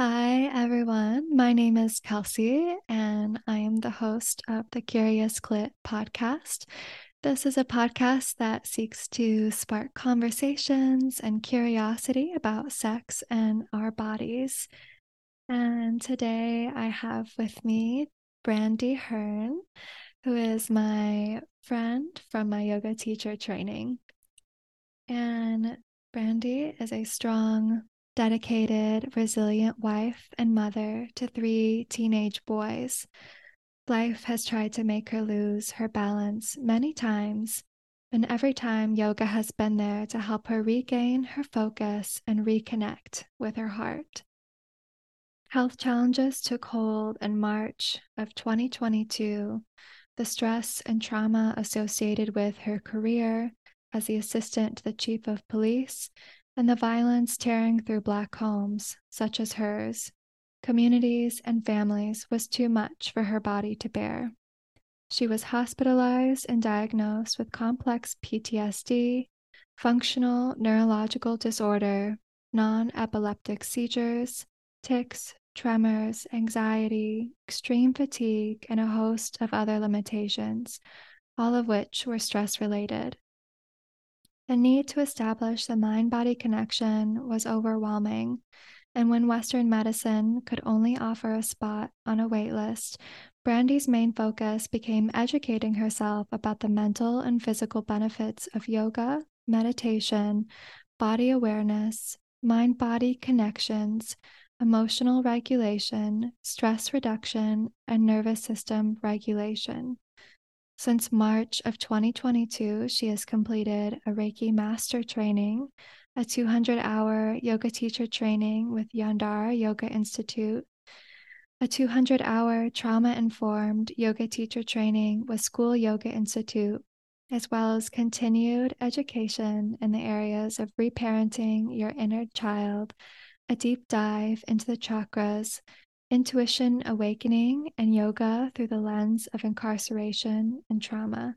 Hi, everyone. My name is Kelsey, and I am the host of the Curious Clit podcast. This is a podcast that seeks to spark conversations and curiosity about sex and our bodies. And today I have with me Brandi Hearn, who is my friend from my yoga teacher training. And Brandi is a strong, dedicated, resilient wife and mother to three teenage boys. Life has tried to make her lose her balance many times, and every time yoga has been there to help her regain her focus and reconnect with her heart. Health challenges took hold in March of 2022. The stress and trauma associated with her career as the assistant to the chief of police and the violence tearing through Black homes, such as hers, communities, and families, was too much for her body to bear. She was hospitalized and diagnosed with complex PTSD, functional neurological disorder, non epileptic seizures, tics, tremors, anxiety, extreme fatigue, and a host of other limitations, all of which were stress related. The need to establish the mind body connection was overwhelming, and when Western medicine could only offer a spot on a wait list, Brandi's main focus became educating herself about the mental and physical benefits of yoga, meditation, body awareness, mind body connections, emotional regulation, stress reduction, and nervous system regulation. Since March of 2022, she has completed a Reiki Master training, a 200 hour yoga teacher training with Yandara Yoga Institute, a 200 hour trauma informed yoga teacher training with School Yoga Institute, as well as continued education in the areas of reparenting your inner child, a deep dive into the chakras, intuition awakening, and yoga through the lens of incarceration and trauma.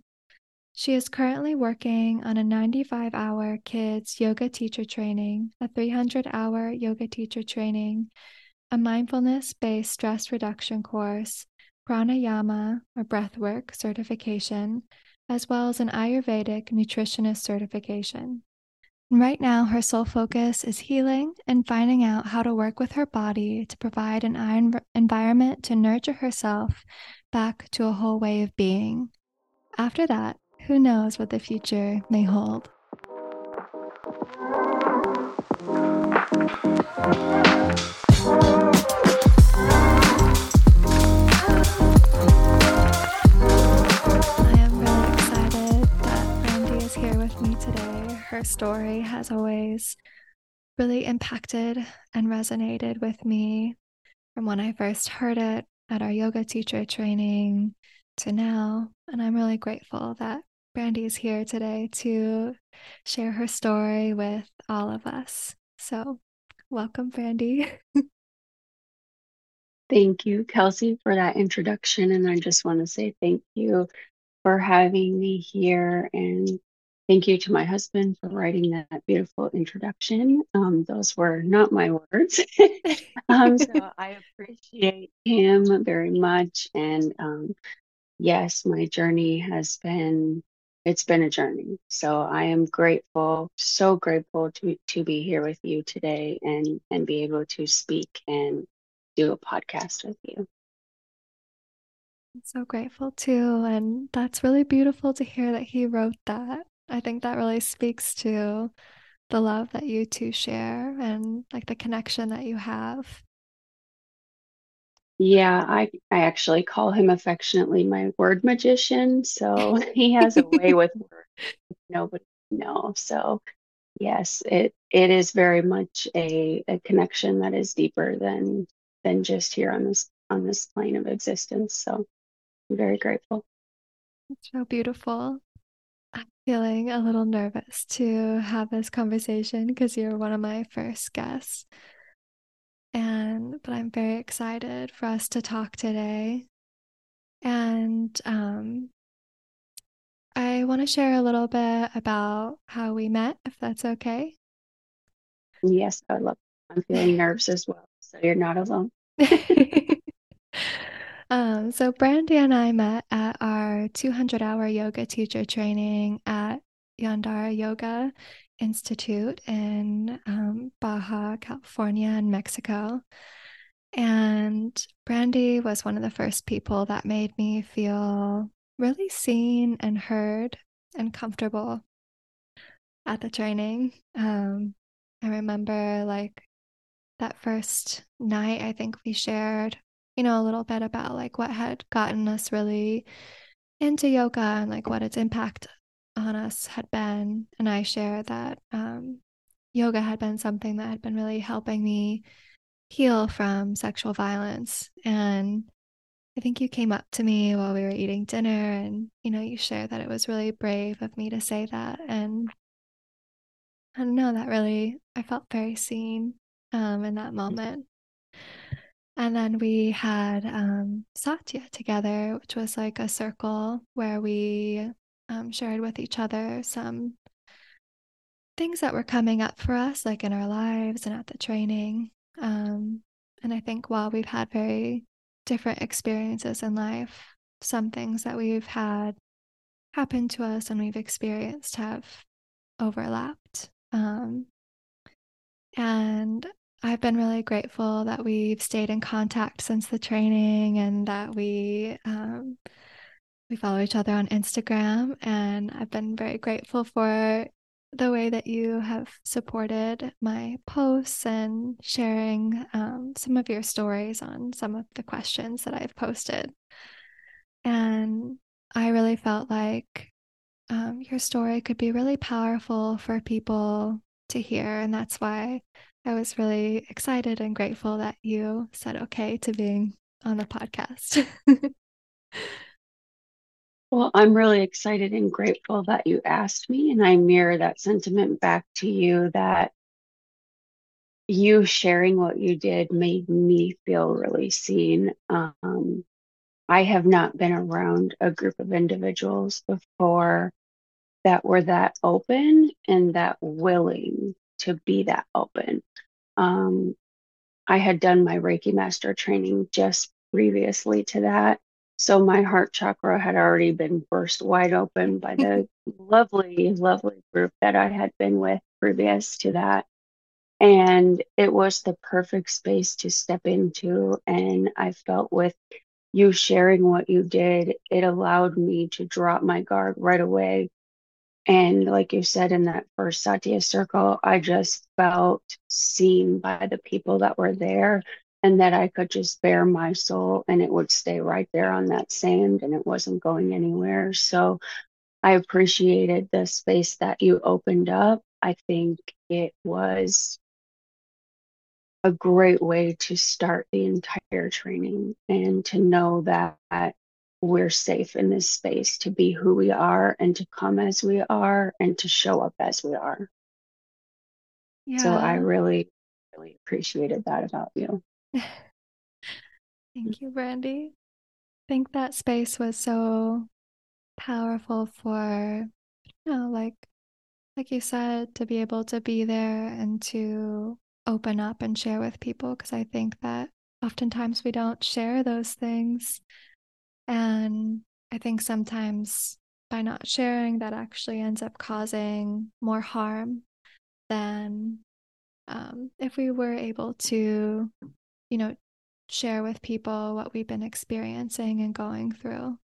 She is currently working on a 95 hour kids yoga teacher training, a 300 hour yoga teacher training, a mindfulness based stress reduction course, pranayama or breathwork certification, as well as an Ayurvedic nutritionist certification. Right now, her sole focus is healing and finding out how to work with her body to provide an environment to nurture herself back to a whole way of being. After that, who knows what the future may hold. Her story has always really impacted and resonated with me from when I first heard it at our yoga teacher training to now. And I'm really grateful that Brandi is here today to share her story with all of us. So, welcome, Brandi. thank you, Kelsey, for that introduction. And I just want to say thank you for having me here and Thank you to my husband for writing that beautiful introduction. Um, those were not my words. um, so I appreciate him very much. And um, yes, my journey has been, it's been a journey. So I am grateful, so grateful to, to be here with you today and, and be able to speak and do a podcast with you. I'm so grateful too. And that's really beautiful to hear that he wrote that. I think that really speaks to the love that you two share and like the connection that you have. Yeah, I I actually call him affectionately my word magician. So he has a way with words nobody knows. So yes, it it is very much a, a connection that is deeper than than just here on this on this plane of existence. So I'm very grateful. It's so beautiful. Feeling a little nervous to have this conversation because you're one of my first guests. And but I'm very excited for us to talk today. And um I want to share a little bit about how we met, if that's okay. Yes, I love I'm feeling nerves as well. So you're not alone. um, so Brandi and I met at our 200 hour yoga teacher training at Yandara Yoga Institute in um, Baja, California, in Mexico. And Brandi was one of the first people that made me feel really seen and heard and comfortable at the training. Um, I remember like that first night, I think we shared, you know, a little bit about like what had gotten us really into yoga and like what its impact on us had been. And I shared that um, yoga had been something that had been really helping me heal from sexual violence. And I think you came up to me while we were eating dinner and, you know, you shared that it was really brave of me to say that. And I don't know, that really, I felt very seen um, in that moment. And then we had um, Satya together, which was like a circle where we um, shared with each other some things that were coming up for us, like in our lives and at the training. Um, and I think while we've had very different experiences in life, some things that we've had happen to us and we've experienced have overlapped. Um, and I've been really grateful that we've stayed in contact since the training and that we um, we follow each other on Instagram. And I've been very grateful for the way that you have supported my posts and sharing um, some of your stories on some of the questions that I've posted. And I really felt like um, your story could be really powerful for people to hear. And that's why I was really excited and grateful that you said okay to being on the podcast. Well, I'm really excited and grateful that you asked me, and I mirror that sentiment back to you that you sharing what you did made me feel really seen. Um, I have not been around a group of individuals before that were that open and that willing to be that open. Um, I had done my Reiki Master training just previously to that. So my heart chakra had already been burst wide open by the lovely, lovely group that I had been with previous to that. And it was the perfect space to step into. And I felt with you sharing what you did, it allowed me to drop my guard right away. And like you said in that first Satya circle, I just felt seen by the people that were there and that I could just bare my soul and it would stay right there on that sand and it wasn't going anywhere. So I appreciated the space that you opened up. I think it was a great way to start the entire training and to know that we're safe in this space to be who we are and to come as we are and to show up as we are. Yeah. So I really, really appreciated that about you. Thank you, Brandi. I think that space was so powerful for, you know, like, like you said, to be able to be there and to open up and share with people. Because I think that oftentimes we don't share those things. And I think sometimes by not sharing, that actually ends up causing more harm than um, if we were able to you know, share with people what we've been experiencing and going through.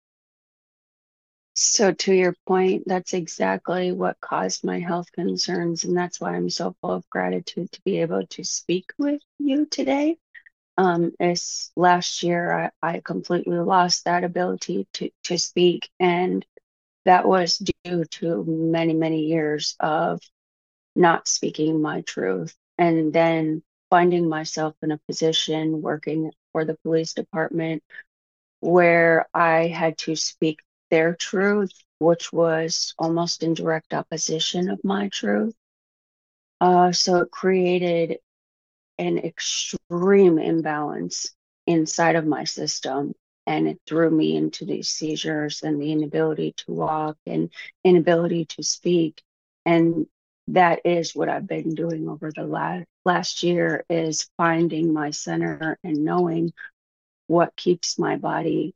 So, to your point, that's exactly what caused my health concerns. And that's why I'm so full of gratitude to be able to speak with you today. Um, as last year, I, I completely lost that ability to, to speak. And that was due to many, many years of not speaking my truth. And then finding myself in a position working for the police department where I had to speak their truth, which was almost in direct opposition of my truth. Uh, so it created an extreme imbalance inside of my system. And it threw me into these seizures and the inability to walk and inability to speak. And that is what I've been doing over the last last year is finding my center and knowing what keeps my body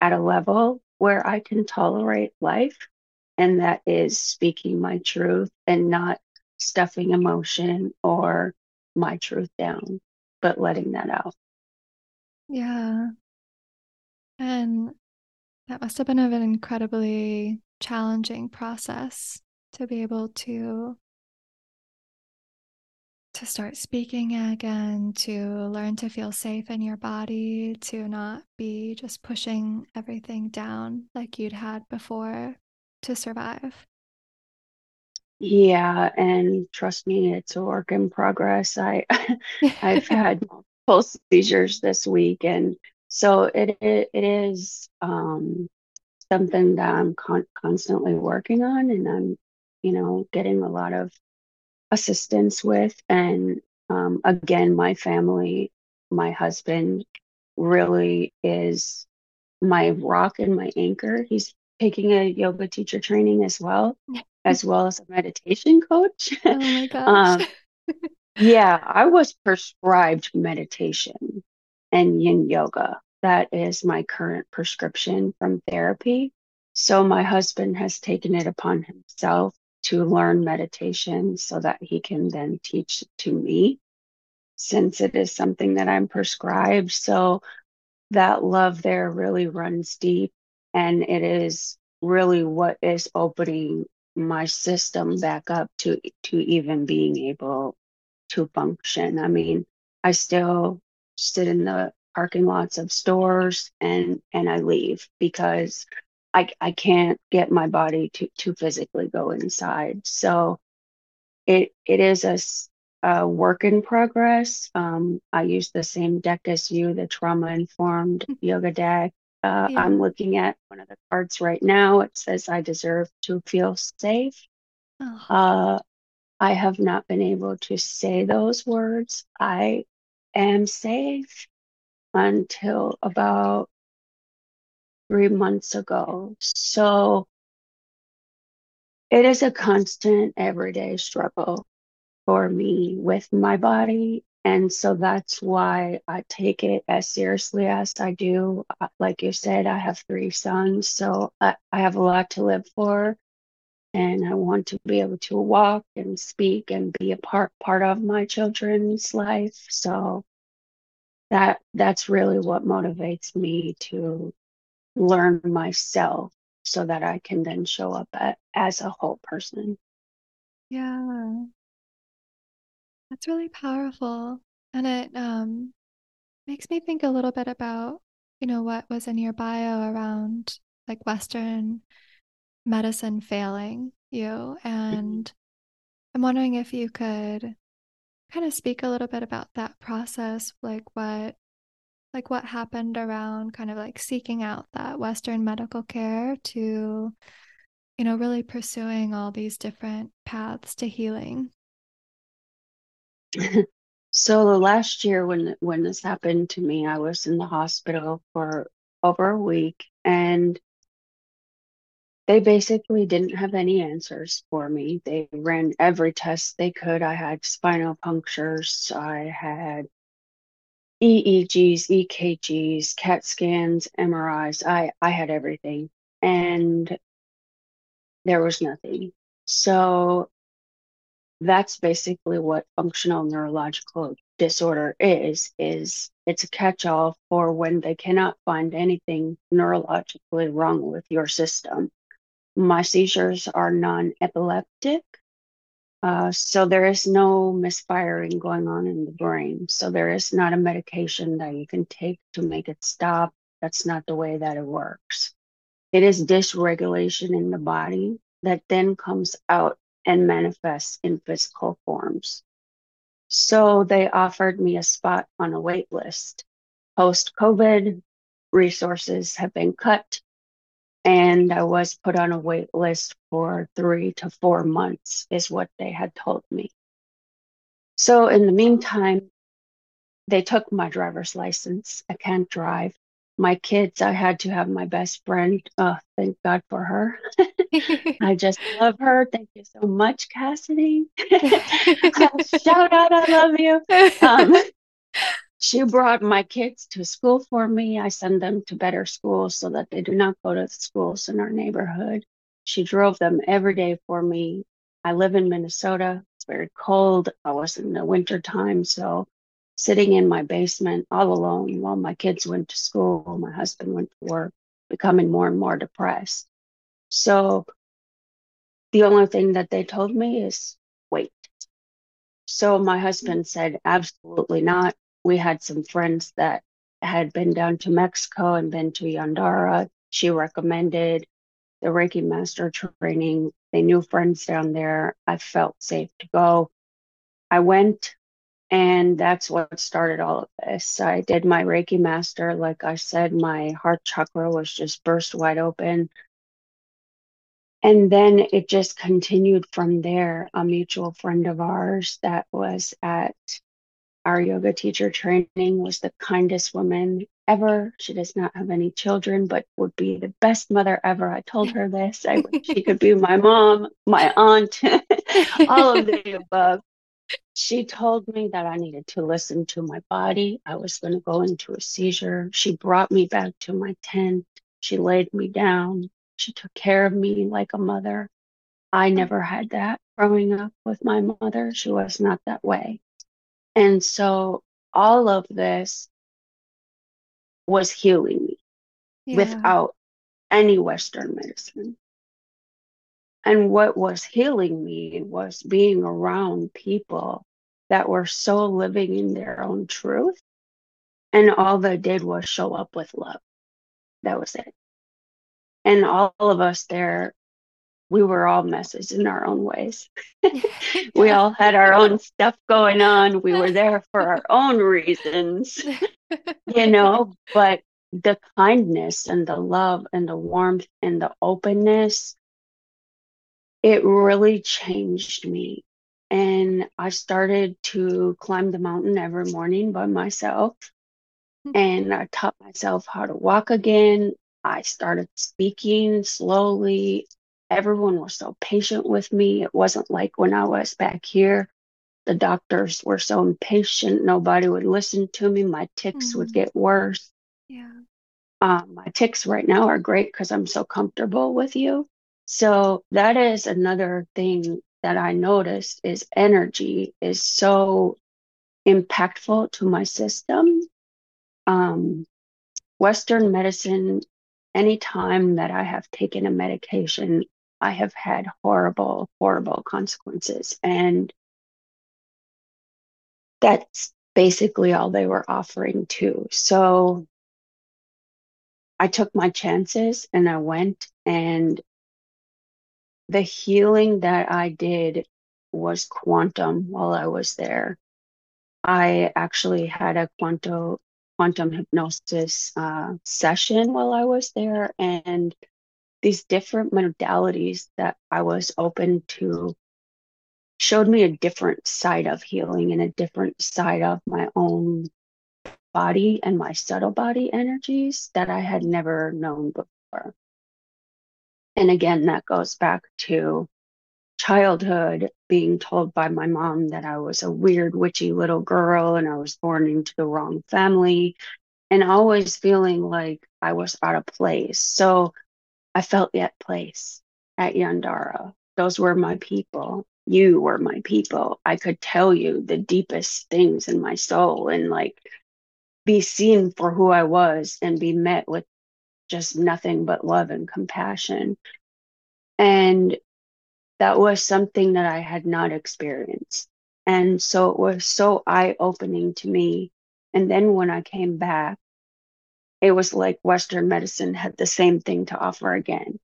at a level where I can tolerate life. And that is speaking my truth and not stuffing emotion or my truth down, but letting that out. Yeah. And that must have been an incredibly challenging process to be able to to start speaking again, to learn to feel safe in your body, to not be just pushing everything down like you'd had before to survive. Yeah, and trust me, it's a work in progress. I I've had multiple seizures this week, and so it it, it is um, something that I'm con- constantly working on, and I'm you know getting a lot of assistance with. And um, again, my family, my husband really is my rock and my anchor. He's taking a yoga teacher training as well, as well as a meditation coach. Oh my gosh. um, yeah, I was prescribed meditation and yin yoga. That is my current prescription from therapy. So my husband has taken it upon himself to learn meditation so that he can then teach to me since it is something that I'm prescribed. So that love there really runs deep and it is really what is opening my system back up to to even being able to function. I mean, I still sit in the parking lots of stores and and I leave because I, I can't get my body to, to physically go inside. So it it is a, a work in progress. Um, I use the same deck as you, the trauma informed yoga deck. Uh, yeah. I'm looking at one of the cards right now. It says, I deserve to feel safe. Oh. Uh, I have not been able to say those words. I am safe until about three months ago. So it is a constant everyday struggle for me with my body. And so that's why I take it as seriously as I do. Uh, like you said, I have three sons, so I, I have a lot to live for. And I want to be able to walk and speak and be a part part of my children's life. So that that's really what motivates me to learn myself so that I can then show up at, as a whole person. Yeah. That's really powerful. And it um, makes me think a little bit about, you know, what was in your bio around like Western medicine failing you. Mm-hmm. And. I'm wondering if you could kind of speak a little bit about that process, like what like what happened around kind of like seeking out that Western medical care to, you know, really pursuing all these different paths to healing? so last year when when this happened to me, I was in the hospital for over a week and they basically didn't have any answers for me. They ran every test they could. I had spinal punctures, I had EEGs, EKGs, CAT scans, MRIs. I, I had everything and there was nothing. So that's basically what functional neurological disorder is is it's a catch-all for when they cannot find anything neurologically wrong with your system my seizures are non-epileptic uh, so there is no misfiring going on in the brain. So there is not a medication that you can take to make it stop. That's not the way that it works. It is dysregulation in the body that then comes out and manifests in physical forms. So they offered me a spot on a wait list. Post COVID, resources have been cut and I was put on a wait list for three to four months, is what they had told me. So, in the meantime, they took my driver's license. I can't drive. My kids, I had to have my best friend. Oh, thank God for her. I just love her. Thank you so much, Cassidy. Shout out, I love you. Um, she brought my kids to school for me. I send them to better schools so that they do not go to the schools in our neighborhood. She drove them every day for me. I live in Minnesota. It's very cold. I was in the winter time, so sitting in my basement all alone while my kids went to school, my husband went to work, becoming more and more depressed. So the only thing that they told me is wait. So my husband said, absolutely not. We had some friends that had been down to Mexico and been to Yandara. She recommended the Reiki Master training. They knew friends down there. I felt safe to go. I went, and that's what started all of this. I did my Reiki Master. Like I said, my heart chakra was just burst wide open. And then it just continued from there. A mutual friend of ours that was at our yoga teacher training was the kindest woman ever. She does not have any children, but would be the best mother ever. I told her this. I wish she could be my mom, my aunt, all of the above. She told me that I needed to listen to my body. I was going to go into a seizure. She brought me back to my tent. She laid me down. She took care of me like a mother. I mm. never had that growing up with my mother. She was not that way. And so all of this was healing me yeah. without any Western medicine. And what was healing me was being around people that were so living in their own truth. And all they did was show up with love. That was it. And all of us there we were all messes in our own ways. we all had our own stuff going on. We were there for our own reasons, you know, but the kindness and the love and the warmth and the openness, it really changed me. And I started to climb the mountain every morning by myself. Hmm. And I taught myself how to walk again. I started speaking slowly everyone was so patient with me. It wasn't like when I was back here. The doctors were so impatient. Nobody would listen to me. My tics mm-hmm. would get worse. Yeah. Um, my tics right now are great because I'm so comfortable with you. So that is another thing that I noticed is energy is so impactful to my system. Um, Western medicine, anytime that I have taken a medication, I have had horrible, horrible consequences. And that's basically all they were offering too. So I took my chances and I went and the healing that I did was quantum while I was there. I actually had a quantum quantum hypnosis uh, session while I was there, and these different modalities that I was open to showed me a different side of healing and a different side of my own body and my subtle body energies that I had never known before. And again, that goes back to childhood being told by my mom that I was a weird, witchy little girl and I was born into the wrong family and always feeling like I was out of place. So I felt at place at Yandara. Those were my people. You were my people. I could tell you the deepest things in my soul and like be seen for who I was and be met with just nothing but love and compassion. And that was something that I had not experienced. And so it was so eye opening to me. And then when I came back, it was like Western medicine had the same thing to offer again.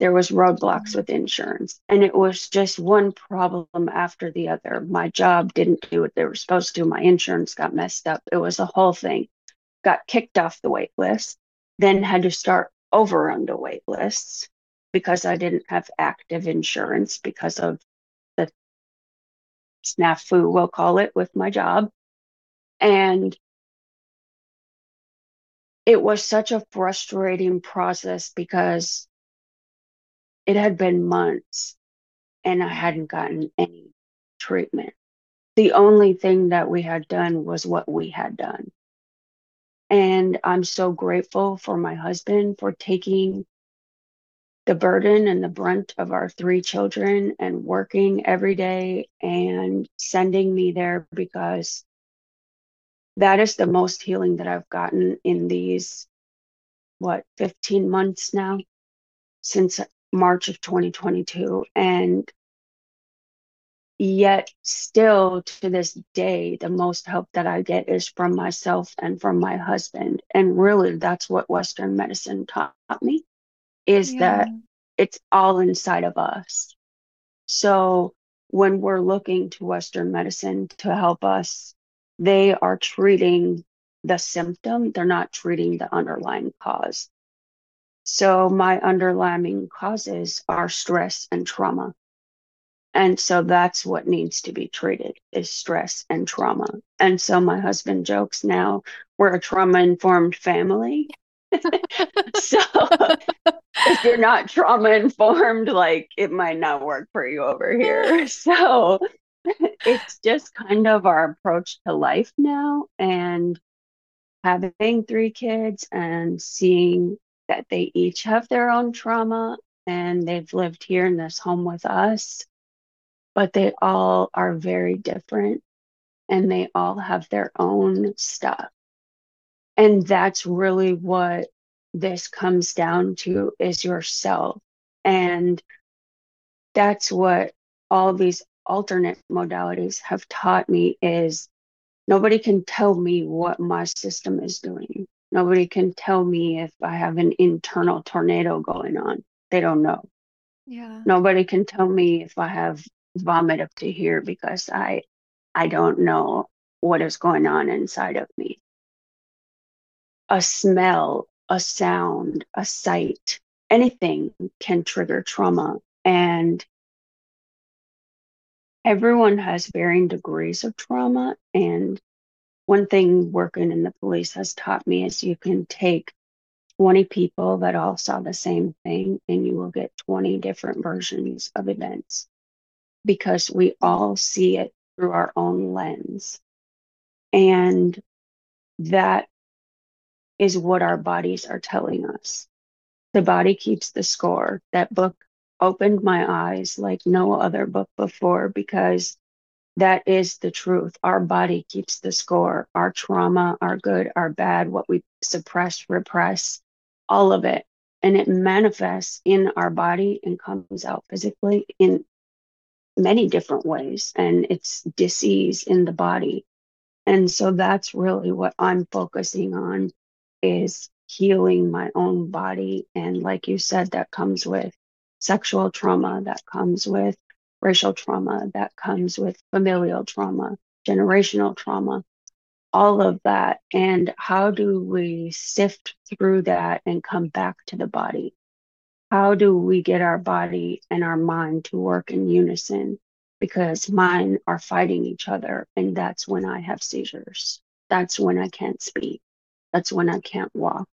There was roadblocks mm-hmm. with insurance, and it was just one problem after the other. My job didn't do what they were supposed to. My insurance got messed up. It was a whole thing. Got kicked off the wait list, then had to start over on the wait lists because I didn't have active insurance because of the snafu, we'll call it, with my job. And it was such a frustrating process because it had been months and I hadn't gotten any treatment. The only thing that we had done was what we had done. And I'm so grateful for my husband for taking the burden and the brunt of our three children and working every day and sending me there because that is the most healing that I've gotten in these, what, 15 months now since March of 2022. And yet, still to this day, the most help that I get is from myself and from my husband. And really, that's what Western medicine taught me is yeah. that it's all inside of us. So, when we're looking to Western medicine to help us they are treating the symptom, they're not treating the underlying cause. So, my underlying causes are stress and trauma. And so that's what needs to be treated is stress and trauma. And so my husband jokes now we're a trauma informed family. so if you're not trauma informed, like it might not work for you over here. So it's just kind of our approach to life now and having three kids and seeing that they each have their own trauma and they've lived here in this home with us but they all are very different and they all have their own stuff and that's really what this comes down to is yourself and that's what all these alternate modalities have taught me is nobody can tell me what my system is doing. Nobody can tell me if I have an internal tornado going on. They don't know. Yeah. Nobody can tell me if I have vomit up to here because I I don't know what is going on inside of me. A smell, a sound, a sight, anything can trigger trauma and everyone has varying degrees of trauma. And one thing working in the police has taught me is you can take 20 people that all saw the same thing and you will get 20 different versions of events because we all see it through our own lens. And that is what our bodies are telling us. The body keeps the score. That book opened my eyes like no other book before because that is the truth. Our body keeps the score, our trauma, our good, our bad, what we suppress, repress, all of it. And it manifests in our body and comes out physically in many different ways. And it's disease in the body. And so that's really what I'm focusing on is healing my own body. And like you said, that comes with sexual trauma that comes with racial trauma, that comes with familial trauma, generational trauma, all of that. And how do we sift through that and come back to the body? How do we get our body and our mind to work in unison? Because mine are fighting each other. And that's when I have seizures. That's when I can't speak. That's when I can't walk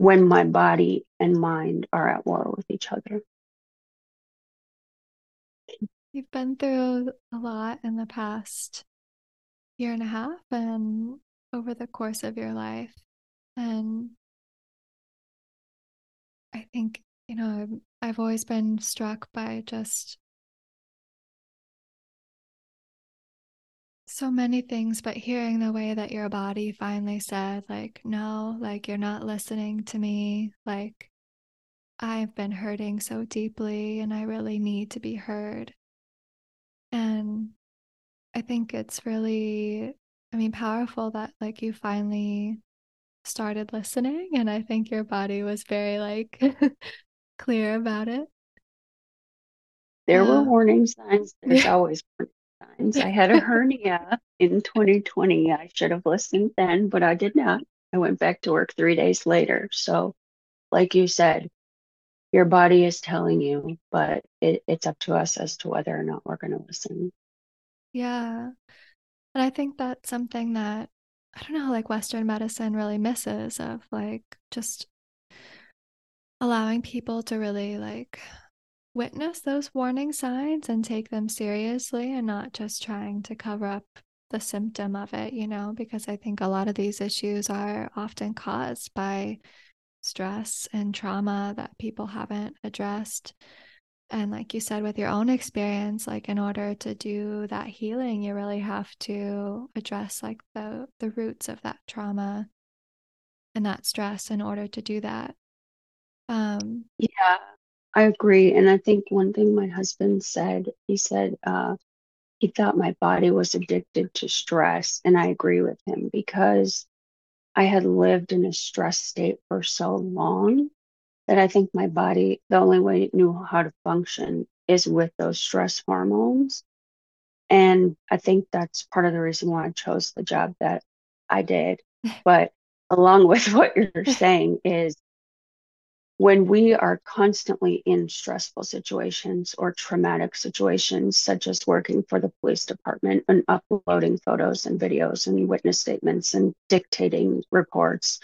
when my body and mind are at war with each other. You've been through a lot in the past year and a half and over the course of your life. And I think, you know, I've, always been struck by just so many things, but hearing the way that your body finally said, like, no, like, you're not listening to me. Like, I've been hurting so deeply and I really need to be heard. And I think it's really, I mean, powerful that like you finally started listening. And I think your body was very like clear about it. There were uh, warning signs. There's yeah. always warning times. I had a hernia in 2020. I should have listened then, but I did not. I went back to work three days later. So, like you said, your body is telling you, but it, it's up to us as to whether or not we're going to listen. Yeah. And I think that's something that I don't know, like Western medicine really misses of like just allowing people to really like witness those warning signs and take them seriously and not just trying to cover up the symptom of it, you know, because I think a lot of these issues are often caused by stress and trauma that people haven't addressed. And like you said, with your own experience, like in order to do that healing, you really have to address like the the roots of that trauma and that stress in order to do that. Um, yeah, I agree. And I think one thing my husband said, he said uh, he thought my body was addicted to stress. And I agree with him because I had lived in a stress state for so long that I think my body, the only way it knew how to function is with those stress hormones. And I think that's part of the reason why I chose the job that I did. But along with what you're saying is when we are constantly in stressful situations or traumatic situations, such as working for the police department and uploading photos and videos and witness statements and dictating reports,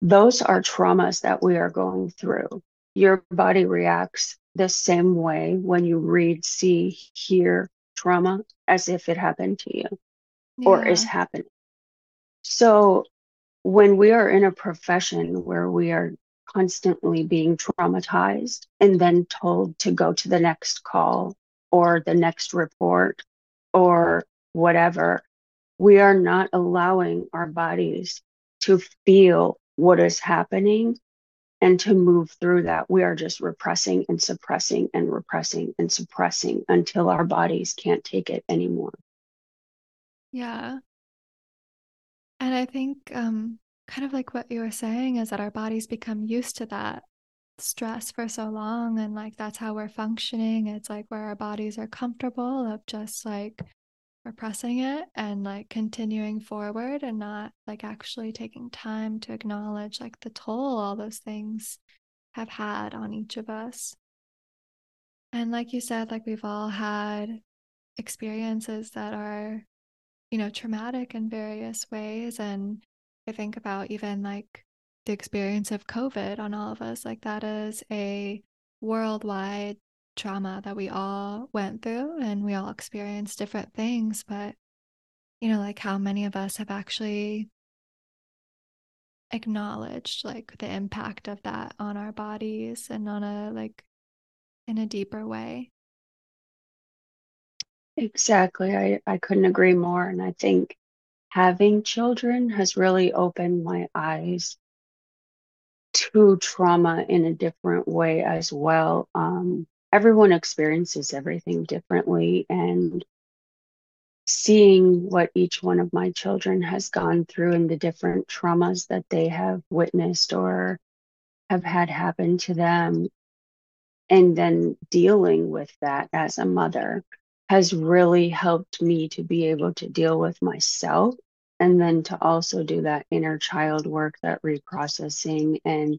those are traumas that we are going through. Your body reacts the same way when you read, see, hear trauma as if it happened to you yeah. or is happening. So when we are in a profession where we are constantly being traumatized and then told to go to the next call or the next report or whatever, we are not allowing our bodies to feel what is happening and to move through that. We are just repressing and suppressing and repressing and suppressing until our bodies can't take it anymore. Yeah. And I think um, kind of like what you were saying is that our bodies become used to that stress for so long and like that's how we're functioning. It's like where our bodies are comfortable of just like repressing it and like continuing forward and not like actually taking time to acknowledge like the toll all those things have had on each of us. And like you said like we've all had experiences that are you know traumatic in various ways and I think about even like the experience of COVID on all of us. Like that is a worldwide trauma that we all went through and we all experienced different things. But, you know, like how many of us have actually acknowledged like the impact of that on our bodies and on a like in a deeper way. Exactly. I, I couldn't agree more. And I think having children has really opened my eyes to trauma in a different way as well. Um, everyone experiences everything differently, and seeing what each one of my children has gone through and the different traumas that they have witnessed or have had happen to them, and then dealing with that as a mother has really helped me to be able to deal with myself and then to also do that inner child work that reprocessing and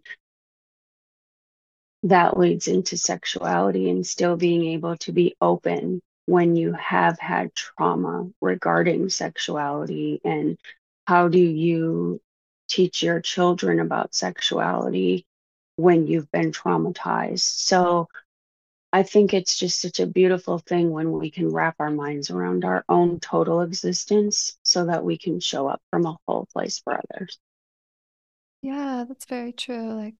that leads into sexuality and still being able to be open when you have had trauma regarding sexuality and how do you teach your children about sexuality when you've been traumatized. So I think it's just such a beautiful thing when we can wrap our minds around our own total existence so that we can show up from a whole place for others. Yeah, that's very true. Like,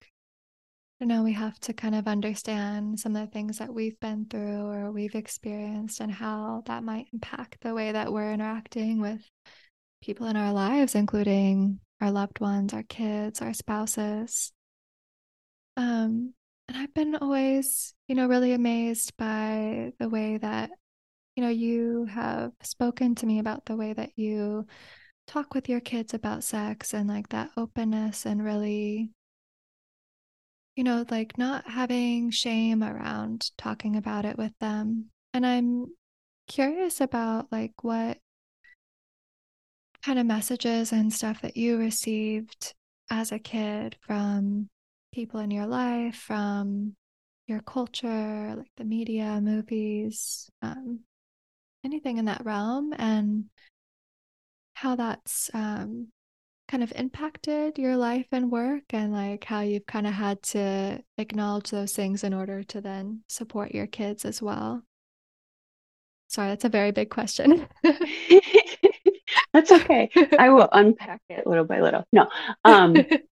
you know, we have to kind of understand some of the things that we've been through or we've experienced and how that might impact the way that we're interacting with people in our lives, including our loved ones, our kids, our spouses. Um, and I've been always, you know, really amazed by the way that, you know, you have spoken to me about the way that you talk with your kids about sex and like that openness and really, you know, like not having shame around talking about it with them. And I'm curious about like what kind of messages and stuff that you received as a kid from people in your life, from your culture, like the media, movies, um, anything in that realm, and how that's um, kind of impacted your life and work and like how you've kind of had to acknowledge those things in order to then support your kids as well? Sorry, that's a very big question. that's okay. I will unpack it little by little. No. Um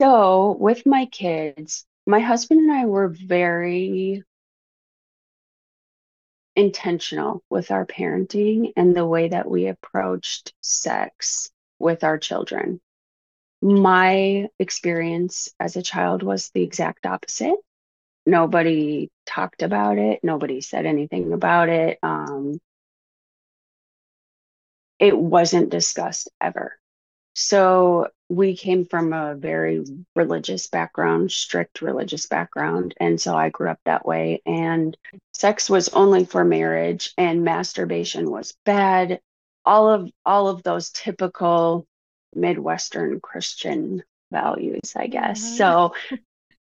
so with my kids, my husband and I were very intentional with our parenting and the way that we approached sex with our children. My experience as a child was the exact opposite. Nobody talked about it, nobody said anything about it. Um, it wasn't discussed ever. So we came from a very religious background, strict religious background. And so I grew up that way. And sex was only for marriage and masturbation was bad. All of all of those typical Midwestern Christian values, I guess. Yeah. So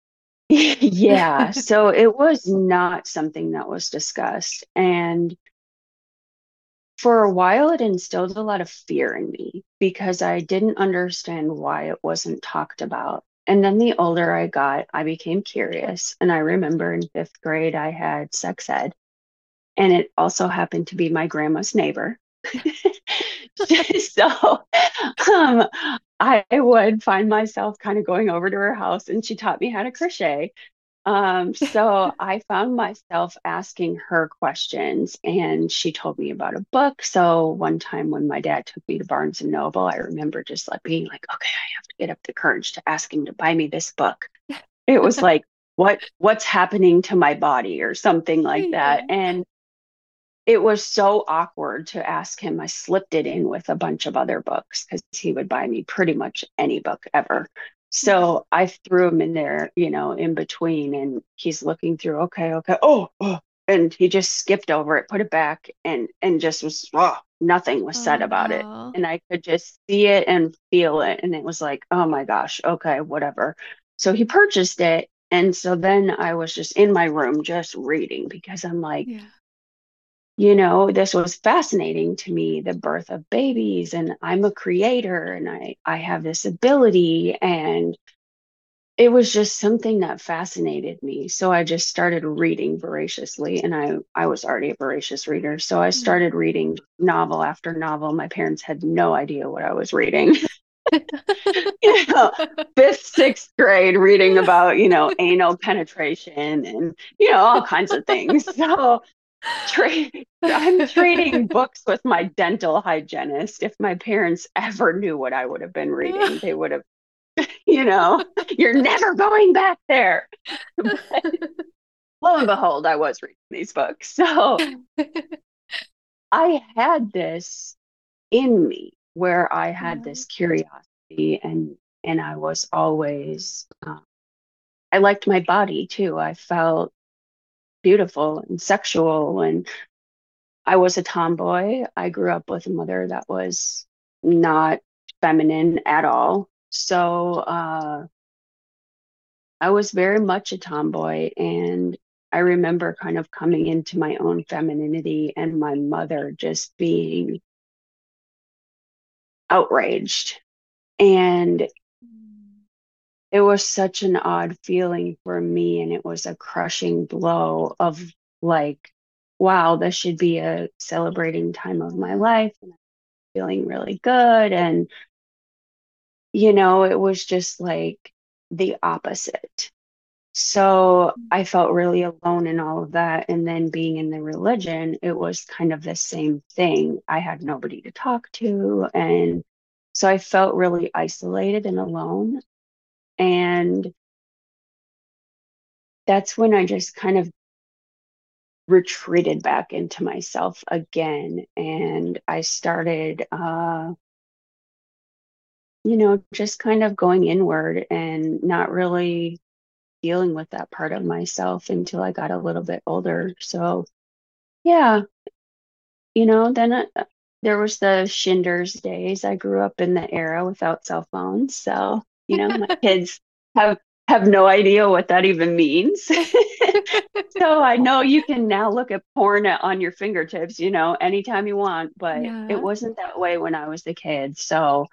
yeah, so it was not something that was discussed. And for a while, it instilled a lot of fear in me because I didn't understand why it wasn't talked about. And then the older I got, I became curious. And I remember in fifth grade, I had sex ed, and it also happened to be my grandma's neighbor. so um, I would find myself kind of going over to her house, and she taught me how to crochet. Um, so I found myself asking her questions and she told me about a book. So one time when my dad took me to Barnes and Noble, I remember just like being like, okay, I have to get up the courage to ask him to buy me this book. It was like, what what's happening to my body or something like that. And it was so awkward to ask him. I slipped it in with a bunch of other books because he would buy me pretty much any book ever. So I threw him in there, you know, in between, and he's looking through. Okay, okay. Oh, oh, and he just skipped over it, put it back, and and just was oh, nothing was said oh, about wow. it, and I could just see it and feel it, and it was like, oh my gosh, okay, whatever. So he purchased it, and so then I was just in my room just reading because I'm like, yeah you know this was fascinating to me the birth of babies and i'm a creator and i i have this ability and it was just something that fascinated me. So i just started reading voraciously and i i was already a voracious reader. So i mm. started reading novel after novel. My parents had no idea what i was reading. You know fifth sixth grade reading about you know anal penetration and you know all kinds of things. So I'm trading books with my dental hygienist. If my parents ever knew what I would have been reading, they would have, you know, you're never going back there. But lo and behold, I was reading these books. So I had this in me where I had this curiosity and and I was always um, I liked my body too. I felt beautiful and sexual and I was a tomboy. I grew up with a mother that was not feminine at all. So uh, I was very much a tomboy. And I remember kind of coming into my own femininity and my mother just being outraged. And it was such an odd feeling for me and it was a crushing blow of like wow this should be a celebrating time of my life and I'm feeling really good and you know it was just like the opposite. So i felt really alone in all of that and then being in the religion it was kind of the same thing. I had nobody to talk to and so i felt really isolated and alone and that's when I just kind of retreated back into myself again. And I started, uh, you know, just kind of going inward and not really dealing with that part of myself until I got a little bit older. So, yeah, you know, then uh, there was the Shinders days. I grew up in the era without cell phones. So, you know, my kids have have no idea what that even means. so I know you can now look at porn on your fingertips, you know, anytime you want, but Yeah. it wasn't that way when I was a kid. So,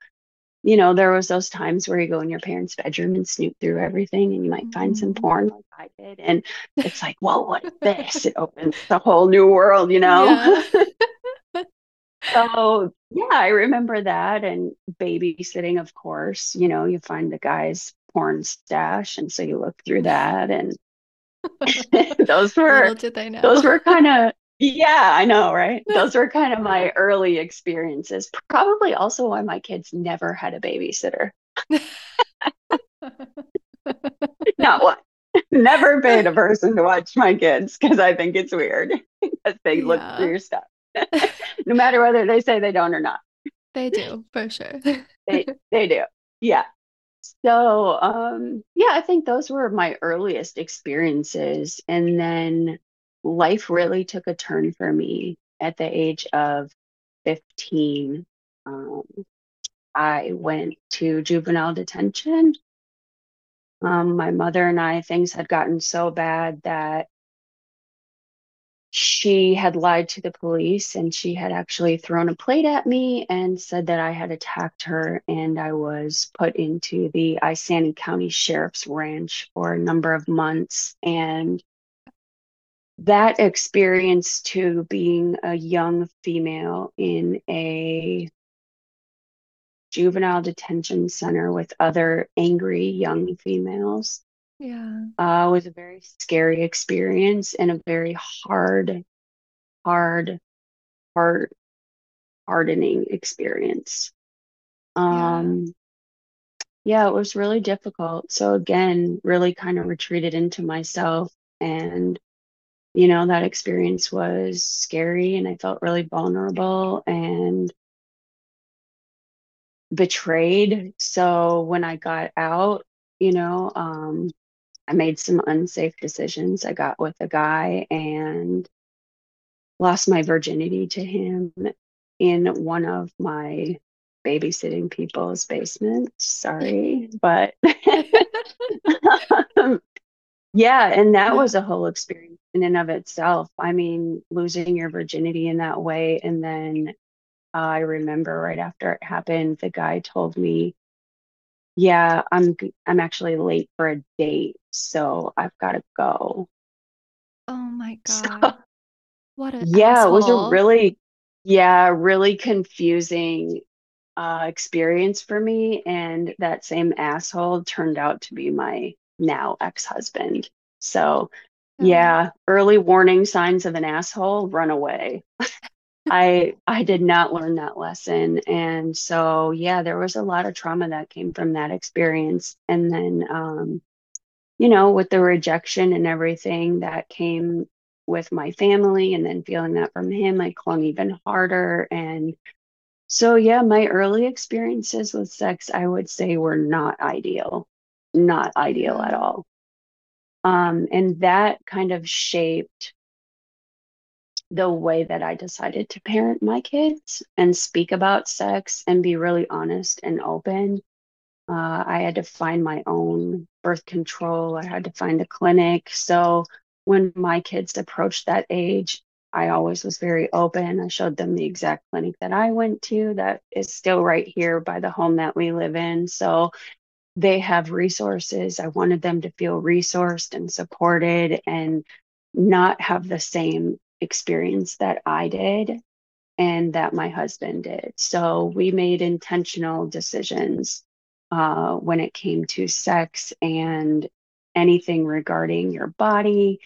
you know, there was those times where you go in your parents' bedroom and snoop through everything and you might find some Mhm. porn like I did. And it's like, whoa, what is this? It opens a whole new world, you know? Yeah. So yeah, I remember that and babysitting, of course. You know, you find the guy's porn stash, and so you look through that, and those were Little did they know. those were kind of yeah, I know, right? Those were kind of my early experiences. Probably also why my kids never had a babysitter. Not one. Never paid a person to watch my kids because I think it's weird because they look through your stuff. no matter whether they say they don't or not. They do, for sure. they they do. Yeah. So um yeah i think those were my earliest experiences. And then life really took a turn for me at the age of 15 um, i went to juvenile detention. Um, my mother and i things had gotten so bad that she had lied to the police and she had actually thrown a plate at me and said that I had attacked her and I was put into the Isanti County Sheriff's Ranch for a number of months. And that experience to being a young female in a juvenile detention center with other angry young females Yeah. uh, was a very scary experience and a very hard, hard, hard, hardening experience. Yeah. Um, yeah, it was really difficult. So again, really kind of retreated into myself and you know, that experience was scary and I felt really vulnerable and betrayed. So when I got out, you know, um, I made some unsafe decisions. I got with a guy and lost my virginity to him in one of my babysitting people's basements. Sorry, but yeah, and that was a whole experience in and of itself. I mean, losing your virginity in that way. And then uh, I remember right after it happened, the guy told me, yeah, I'm I'm actually late for a date, so I've got to go. Oh my So God. What a yeah, it was a really yeah, really confusing uh experience for me and that same asshole turned out to be my now ex-husband. So Oh. yeah, early warning signs of an asshole, run away. I I did not learn that lesson. And so yeah, there was a lot of trauma that came from that experience. And then um, you know, with the rejection and everything that came with my family and then feeling that from him, I clung even harder. And so yeah, my early experiences with sex, I would say were not ideal. Not ideal at all. Um, and that kind of shaped the way that I decided to parent my kids and speak about sex and be really honest and open. Uh, I had to find my own birth control. I had to find a clinic. So when my kids approached that age, I always was very open. I showed them the exact clinic that I went to that is still right here by the home that we live in. So they have resources. I wanted them to feel resourced and supported and not have the same experience that I did and that my husband did. So we made intentional decisions uh, when it came to sex and anything regarding your body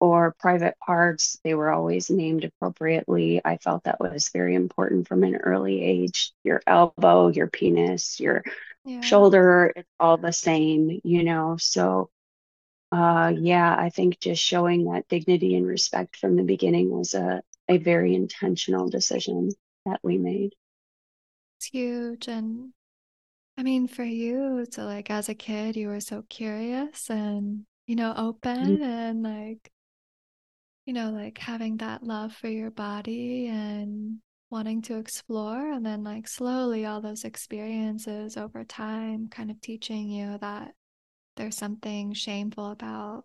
or private parts. They were always named appropriately. I felt that was very important from an early age. Your elbow, your penis, your Yeah. shoulder, it's all the same, you know. So uh yeah, I think just showing that dignity and respect from the beginning was a a very intentional decision that we made. It's huge. And I mean, for you to like as a kid, you were so curious and, you know, mm-hmm. open and like, you know, like having that love for your body and wanting to explore. And then like slowly all those experiences over time kind of teaching you that there's something shameful about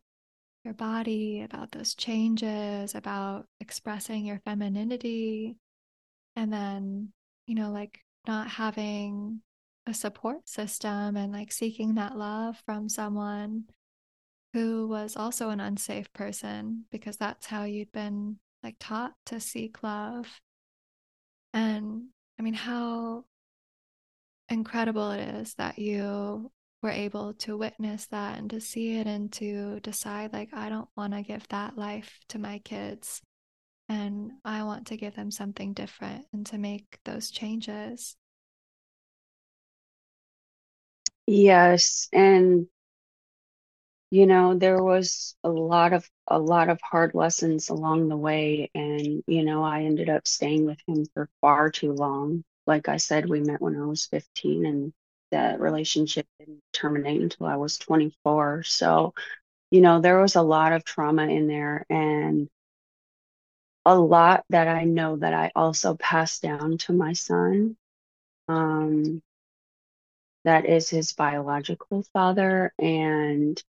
your body, about those changes, about expressing your femininity. And then, you know, like not having a support system and like seeking that love from someone who was also an unsafe person because that's how you'd been like taught to seek love. And I mean, how incredible it is that you were able to witness that and to see it and to decide, like, I don't want to give that life to my kids. And I want to give them something different and to make those changes. Yes. And you know there was a lot of a lot of hard lessons along the way and you know i ended up staying with him for far too long like i said we met when i was 15 and that relationship didn't terminate until i was 24 so you know there was a lot of trauma in there and a lot that i know that i also passed down to my son um that is his biological father and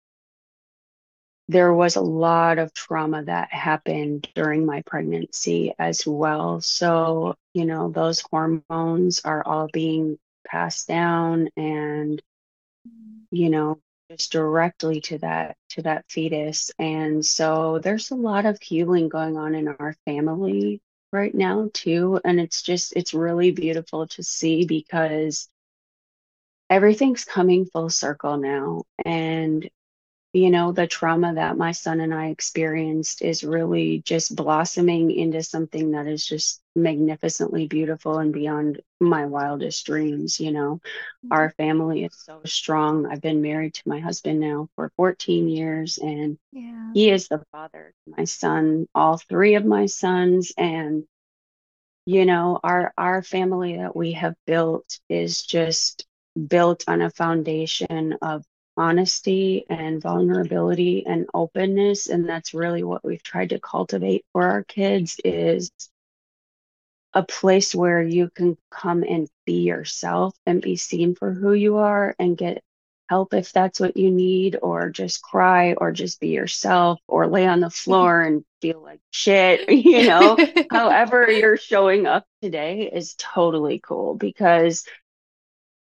there was a lot of trauma that happened during my pregnancy as well. So, you know, those hormones are all being passed down and, you know, just directly to that to that fetus and so there's a lot of healing going on in our family right now too and it's just it's really beautiful to see because everything's coming full circle now and you know, the trauma that my son and I experienced is really just blossoming into something that is just magnificently beautiful and beyond my wildest dreams. You know, mm-hmm. our family is so strong. I've been married to my husband now for 14 years, and yeah. he is the father my son, all three of my sons. And you know our our family that we have built is just built on a foundation of honesty and vulnerability and openness and that's really what we've tried to cultivate for our kids is a place where you can come and be yourself and be seen for who you are and get help if that's what you need or just cry or just be yourself or lay on the floor and feel like shit you know? However you're showing up today is totally cool because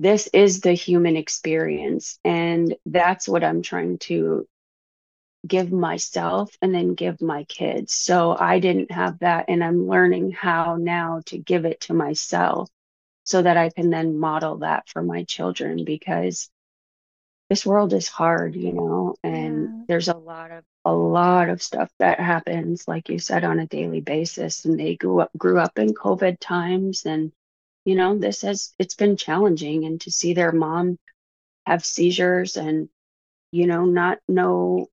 this is the human experience. And that's what I'm trying to give myself and then give my kids. So I didn't have that. And I'm learning how now to give it to myself so that I can then model that for my children because this world is hard, you know, and yeah. there's a lot of a lot of stuff that happens, like you said, on a daily basis. And they grew up grew up in COVID times and you know, this has it's been challenging and to see their mom have seizures and, you know, not know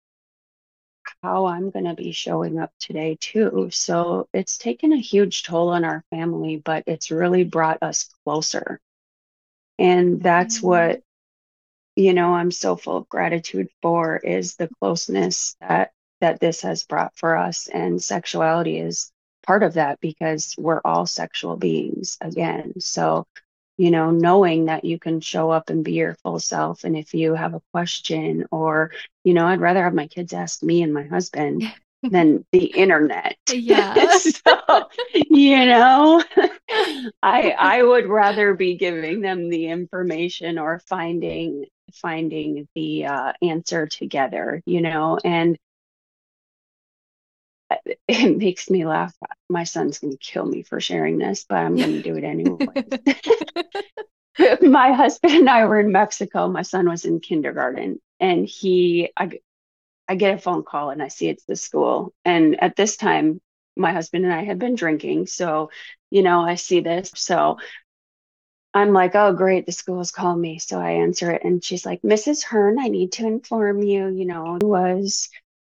how I'm going to be showing up today too. So it's taken a huge toll on our family, but it's really brought us closer. And that's mm-hmm. what you know, I'm so full of gratitude for is the closeness that that this has brought for us and sexuality is part of that because we're all sexual beings again. So, you know, knowing that you can show up and be your full self. And if you have a question, or, you know, I'd rather have my kids ask me and my husband than the internet. Yeah. so, you know, I I would rather be giving them the information or finding finding the uh, answer together, you know, and it makes me laugh. My son's going to kill me for sharing this, but I'm going to do it anyway. my husband and I were in Mexico. My son was in kindergarten, and he, I, I get a phone call and I see it's the school. And at this time, my husband and I had been drinking. So, you know, I see this. So I'm like, oh, great, the school's calling me. So I answer it. And she's like, Mrs. Hearn, I need to inform you, you know, was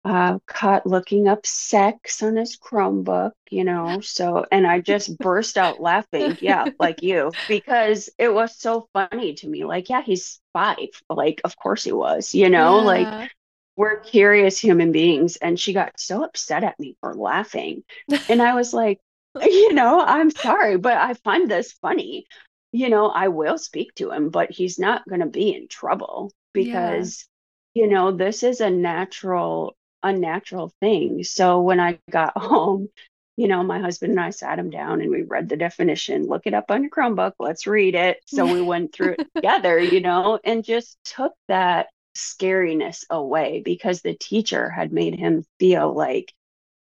uh, caught looking up sex on his Chromebook, you know. So, and I just burst out laughing, yeah, like you, because it was so funny to me. Like, yeah, he's five. Like, of course he was, you know, yeah. like we're curious human beings. And she got so upset at me for laughing. And I was like, you know, I'm sorry, but I find this funny. You know, I will speak to him, but he's not going to be in trouble because you know, this is a natural, unnatural thing. So when I got home, you know, my husband and I sat him down and we read the definition, look it up on your Chromebook, let's read it. So we went through it together, you know, and just took that scariness away because the teacher had made him feel like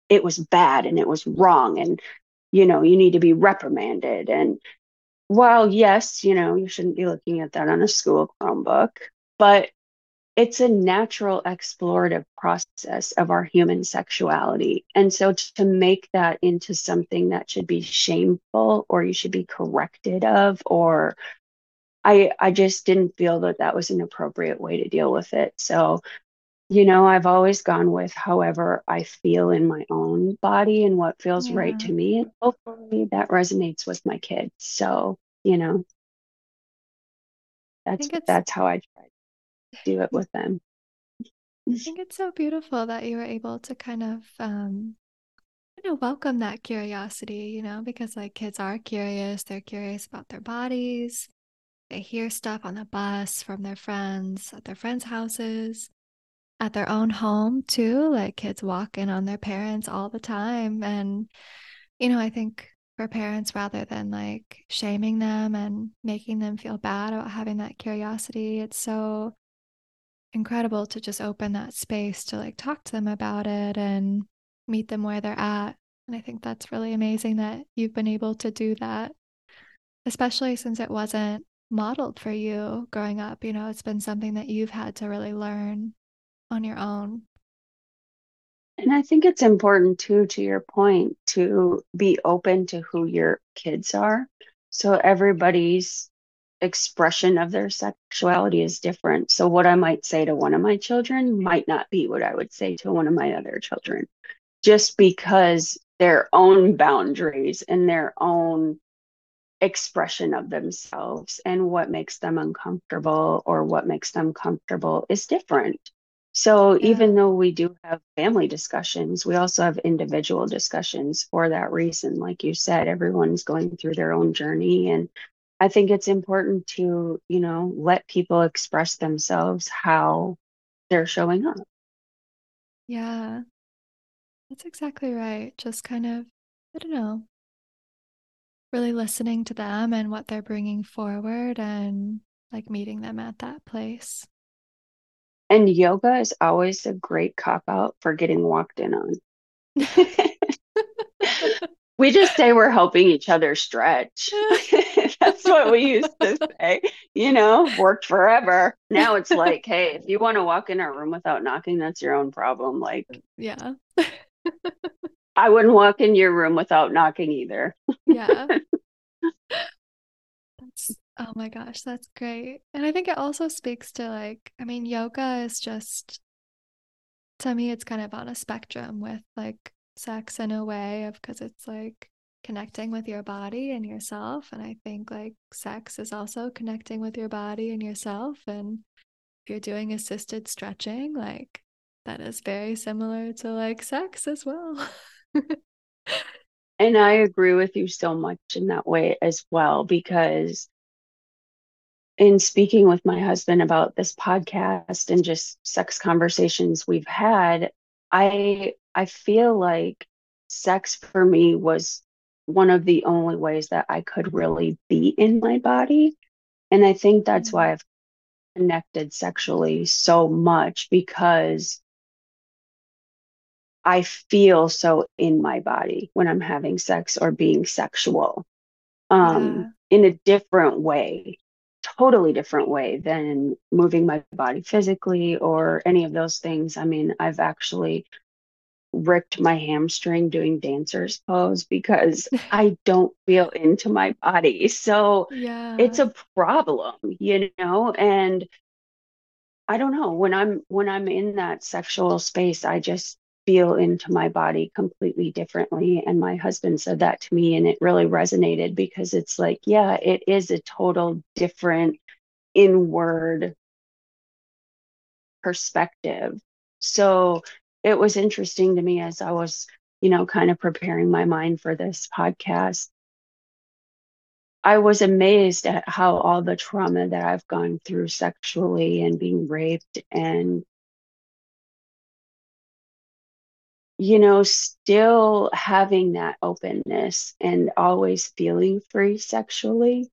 it was bad and it was wrong and you know you need to be reprimanded and while yes you know you shouldn't be looking at that on a school chromebook but it's a natural explorative process of our human sexuality and so to make that into something that should be shameful or you should be corrected of or i i just didn't feel that that was an appropriate way to deal with it so you know, I've always gone with however I feel in my own body and what feels yeah. right to me. And hopefully that resonates with my kids. So, you know, that's that's how I do it with them. I think it's so beautiful that you were able to kind of um you know welcome that curiosity, you know, because like kids are curious, they're curious about their bodies. They hear stuff on the bus from their friends at their friends' houses at their own home too. Like kids walk in on their parents all the time. And, you know, I think for parents, rather than like shaming them and making them feel bad about having that curiosity, it's so incredible to just open that space to like talk to them about it and meet them where they're at. And I think that's really amazing that you've been able to do that, especially since it wasn't modeled for you growing up. You know, it's been something that you've had to really learn on your own. And I think it's important too, to your point, to be open to who your kids are. So everybody's expression of their sexuality is different. So what I might say to one of my children might not be what I would say to one of my other children, just because their own boundaries and their own expression of themselves and what makes them uncomfortable or what makes them comfortable is different. So yeah. even though we do have family discussions, we also have individual discussions for that reason. Like you said, everyone's going through their own journey. And I think it's important to, you know, let people express themselves how they're showing up. Yeah, that's exactly right. Just kind of, I don't know, really listening to them and what they're bringing forward and like meeting them at that place. And yoga is always a great cop out for getting walked in on. we just say we're helping each other stretch. That's what we used to say. You know, worked forever. Now it's like, hey, if you want to walk in our room without knocking, that's your own problem. Like, uh, yeah. I wouldn't walk in your room without knocking either. yeah. That's Oh my gosh, that's great. And I think it also speaks to like, I mean, yoga is just, to me, it's kind of on a spectrum with like sex in a way of because it's like connecting with your body and yourself. And I think like sex is also connecting with your body and yourself. And if you're doing assisted stretching, like that is very similar to like sex as well. and I agree with you so much in that way as well because in speaking with my husband about this podcast and just sex conversations we've had, I I feel like sex for me was one of the only ways that I could really be in my body. And I think that's mm-hmm. why I've connected sexually so much because I feel so in my body when I'm having sex or being sexual um, yeah. in a different way totally different way than moving my body physically or any of those things. I mean, I've actually ripped my hamstring doing dancer's pose because I don't feel into my body. So yeah. it's a problem, you know, and I don't know when I'm when I'm in that sexual space I just feel into my body completely differently and my husband said that to me and it really resonated because it's like yeah it is a total different inward perspective so it was interesting to me as I was, you know, kind of preparing my mind for this podcast. I was amazed at how all the trauma that I've gone through sexually and being raped and you know, still having that openness and always feeling free sexually.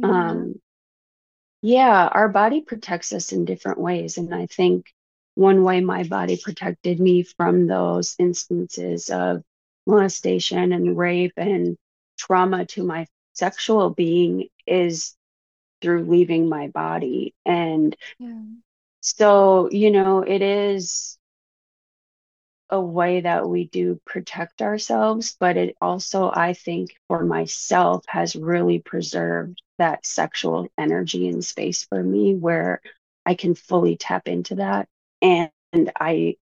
Mm-hmm. Um, yeah, our body protects us in different ways. And I think one way my body protected me from those instances of molestation and rape and trauma to my sexual being is through leaving my body. And yeah. so, you know, it is a way that we do protect ourselves, but it also, I think, for myself, has really preserved that sexual energy and space for me where I can fully tap into that. And, I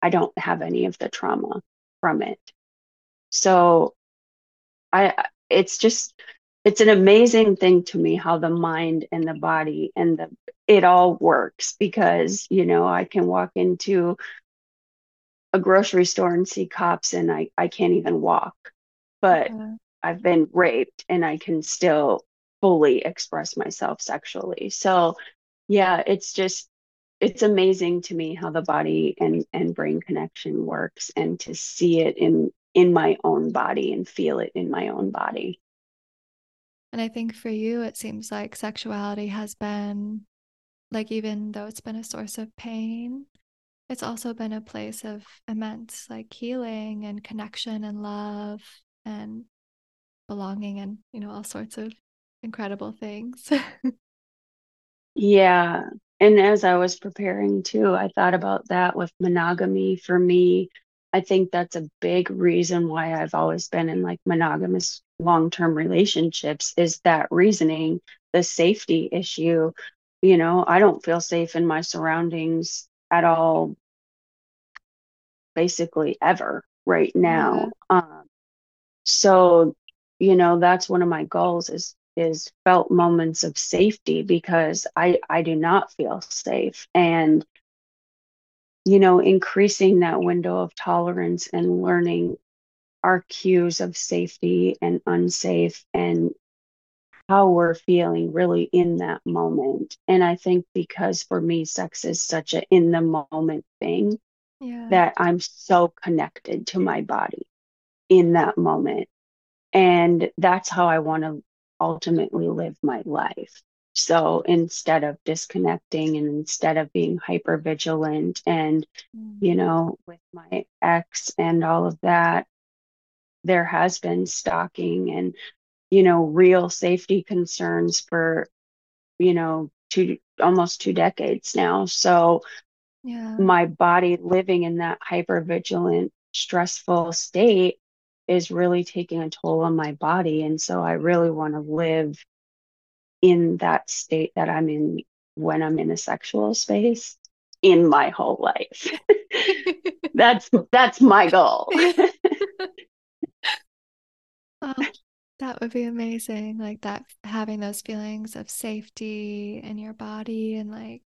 I don't have any of the trauma from it. So I it's just it's an amazing thing to me how the mind and the body and the it all works because you know I can walk into a grocery store and see cops and I, I can't even walk. But yeah. I've been raped and I can still fully express myself sexually. So yeah, it's just it's amazing to me how the body and, and brain connection works and to see it in in my own body and feel it in my own body. And I think for you, it seems like sexuality has been, like, even though it's been a source of pain, it's also been a place of immense like healing and connection and love and belonging and you know all sorts of incredible things yeah and as i was preparing too i thought about that with monogamy for me. I think that's a big reason why i've always been in like monogamous long-term relationships is that reasoning the safety issue. You know i don't feel safe in my surroundings at all basically ever right now. Yeah. um, so you know that's one of my goals is is felt moments of safety because i i do not feel safe and you know increasing that window of tolerance and learning our cues of safety and unsafe and how we're feeling really in that moment. And I think because for me, sex is such a in the moment thing yeah. that I'm so connected to my body in that moment. And that's how I want to ultimately live my life. So instead of disconnecting and instead of being hyper vigilant and, mm. you know, with my ex and all of that, there has been stalking and you know, real safety concerns for, you know, two almost two decades now. So yeah. my body living in that hyper vigilant, stressful state is really taking a toll on my body. And so I really want to live in that state that I'm in when I'm in a sexual space in my whole life. that's that's my goal. oh, that would be amazing. Like that, having those feelings of safety in your body and like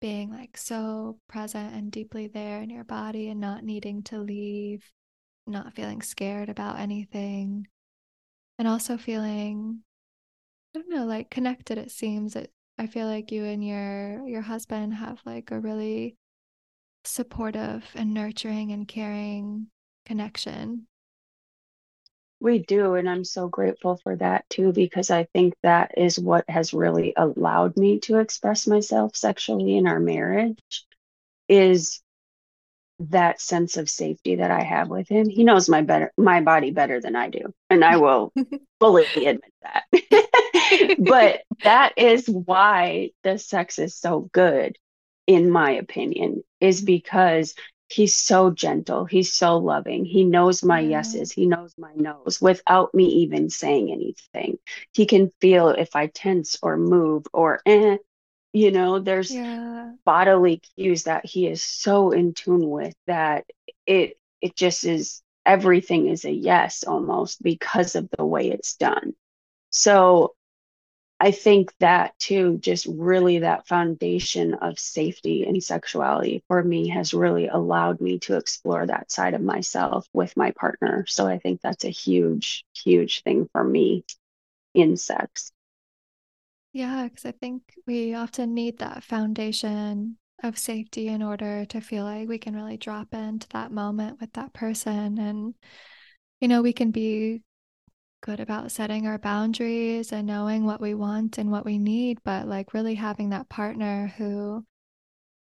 being like so present and deeply there in your body and not needing to leave, not feeling scared about anything. And also feeling, I don't know, like connected. It seems that I feel like you and your your husband have like a really supportive and nurturing and caring connection we do. And I'm so grateful for that too, because I think that is what has really allowed me to express myself sexually in our marriage is that sense of safety that I have with him. He knows my better my body better than I do. And I will fully admit that. but that is why the sex is so good, in my opinion, is because he's so gentle he's so loving he knows my yeses he knows my nos without me even saying anything he can feel if i tense or move or eh you know there's yeah. bodily cues that he is so in tune with that it it just is everything is a yes almost because of the way it's done so I think that too, just really that foundation of safety and sexuality for me has really allowed me to explore that side of myself with my partner. So I think that's a huge, huge thing for me in sex. Yeah, because I think we often need that foundation of safety in order to feel like we can really drop into that moment with that person and you know we can be good about setting our boundaries and knowing what we want and what we need but like really having that partner who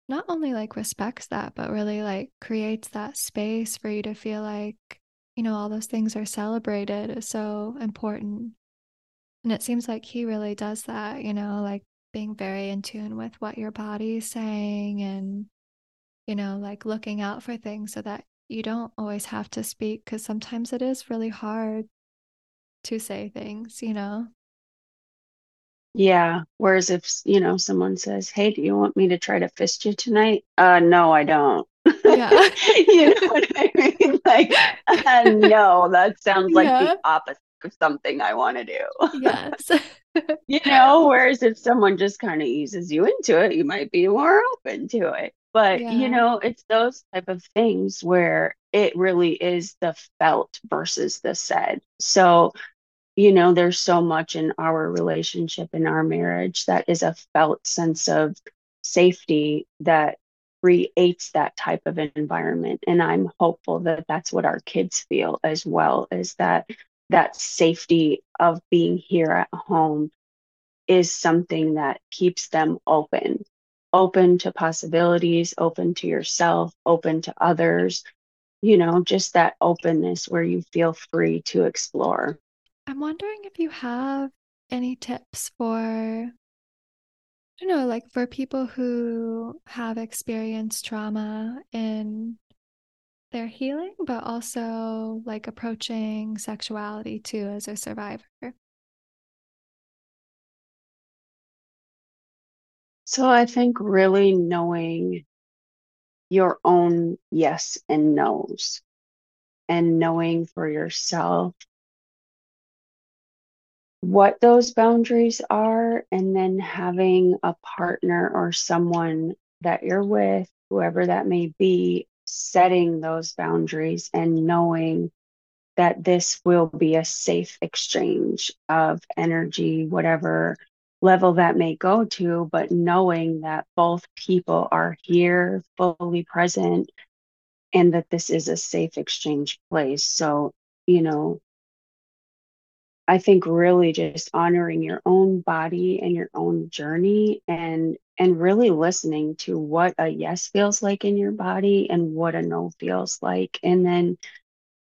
not only like respects that but really like creates that space for you to feel like you know all those things are celebrated is so important and it seems like he really does that you know like being very in tune with what your body's saying and you know like looking out for things so that you don't always have to speak because sometimes it is really hard to say things you know? Yeah whereas if you know someone says hey do you want me to try to fist you tonight? Uh no i don't. Yeah. You know what i mean? Like uh, no that sounds like yeah. the opposite of something i want to do yes you know, whereas if someone just kind of eases you into it, you might be more open to it. But yeah. you know, it's those type of things where it really is the felt versus the said. So, you know, there's so much in our relationship in our marriage that is a felt sense of safety that creates that type of environment and i'm hopeful that that's what our kids feel as well is that that safety of being here at home is something that keeps them open open to possibilities open to yourself open to others you know just that openness where you feel free to explore. I'm wondering if you have any tips for don't know, like for people who have experienced trauma in their healing, but also like approaching sexuality too as a survivor. So I think really knowing your own yes and no's and knowing for yourself what those boundaries are, and then having a partner or someone that you're with, whoever that may be, setting those boundaries and knowing that this will be a safe exchange of energy, whatever level that may go to, but knowing that both people are here, fully present, and that this is a safe exchange place. So, you know, I think really just honoring your own body and your own journey and and really listening to what a yes feels like in your body and what a no feels like and then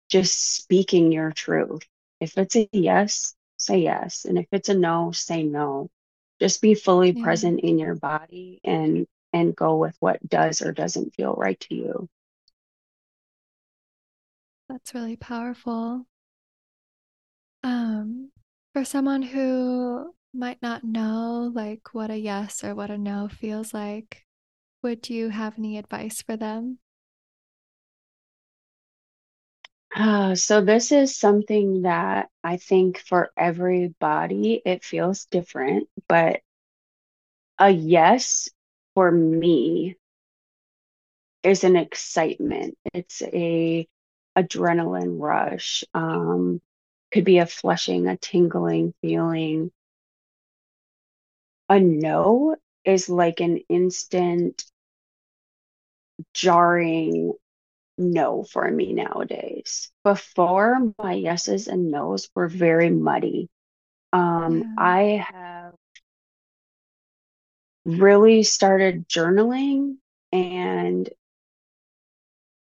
just speaking your truth. If it's a yes, say yes and if it's a no, say no. Just be fully yeah. present in your body and and go with what does or doesn't feel right to you. That's really powerful. Um, for someone who might not know like what a yes or what a no feels like, would you have any advice for them? Uh, so this is something that I think for everybody it feels different, but a yes for me is an excitement. It's a adrenaline rush. Um, could be a flushing, a tingling feeling. A no is like an instant jarring no for me nowadays. Before my yeses and nos were very muddy. Um, yeah. I have really started journaling and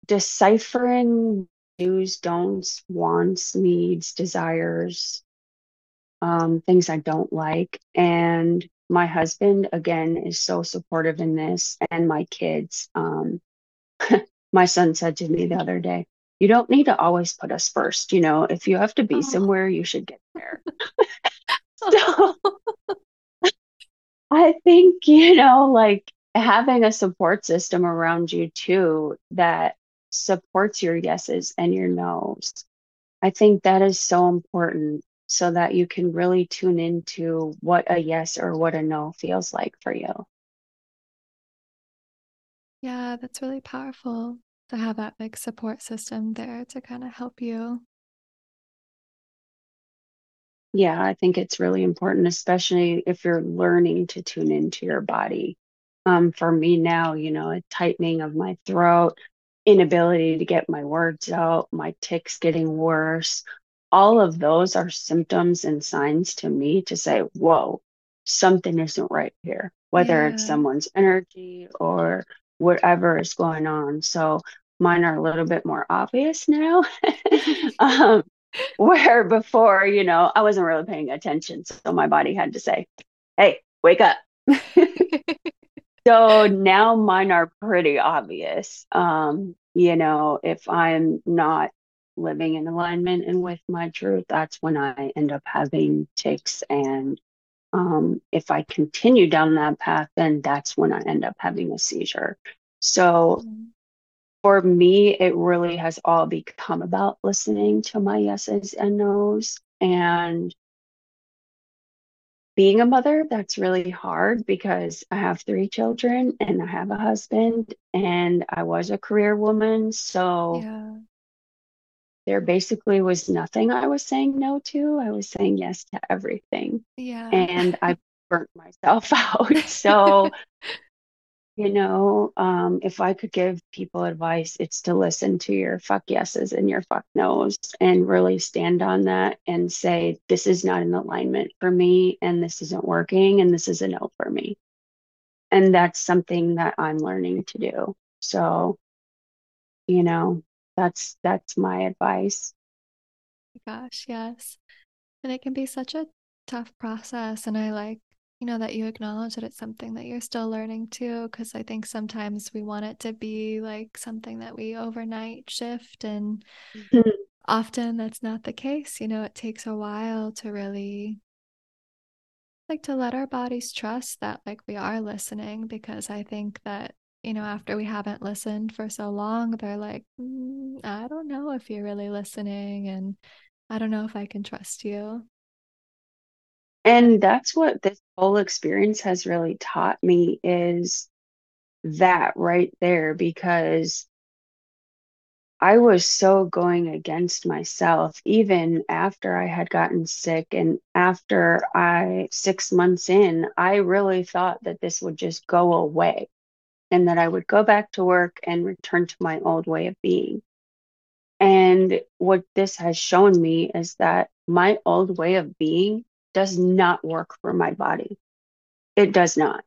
deciphering do's, don'ts, wants, needs, desires, um, things I don't like. And my husband, again, is so supportive in this, and my kids. Um, my son said to me the other day, You don't need to always put us first. You know, if you have to be oh. somewhere, you should get there. so I think, you know, like having a support system around you too that supports your yeses and your nos. I think that is so important so that you can really tune into what a yes or what a no feels like for you. Yeah, that's really powerful to have that big support system there to kind of help you. Yeah, I think it's really important, especially if you're learning to tune into your body. um, for me now, you know, a tightening of my throat, inability to get my words out, my tics getting worse. All of those are symptoms and signs to me to say, whoa, something isn't right here, whether yeah. it's someone's energy or whatever is going on. So mine are a little bit more obvious now. um, where before, you know, I wasn't really paying attention. So my body had to say, hey, wake up. so now mine are pretty obvious. Um, you know, if I'm not living in alignment and with my truth, that's when I end up having tics. And um, if I continue down that path, then that's when I end up having a seizure. So mm-hmm. for me, it really has all become about listening to my yeses and nos. And being a mother, that's really hard because I have three children and I have a husband and I was a career woman. So yeah. There basically was nothing I was saying no to. I was saying yes to everything. Yeah. And I burnt myself out. So you know, um, if I could give people advice, it's to listen to your fuck yeses and your fuck nos and really stand on that and say, this is not in alignment for me and this isn't working and this is a no for me. And that's something that I'm learning to do. So, you know, that's that's my advice. Gosh, yes. And it can be such a tough process. And I like you know that you acknowledge that it's something that you're still learning too because i think sometimes we want it to be like something that we overnight shift and mm-hmm. often that's not the case you know it takes a while to really like to let our bodies trust that like we are listening because i think that you know after we haven't listened for so long they're like mm, i don't know if you're really listening and i don't know if i can trust you. And that's what this whole experience has really taught me is that right there because I was so going against myself even after I had gotten sick and after I 6 months in I really thought that this would just go away and that I would go back to work and return to my old way of being. And what this has shown me is that my old way of being does not work for my body. It does not.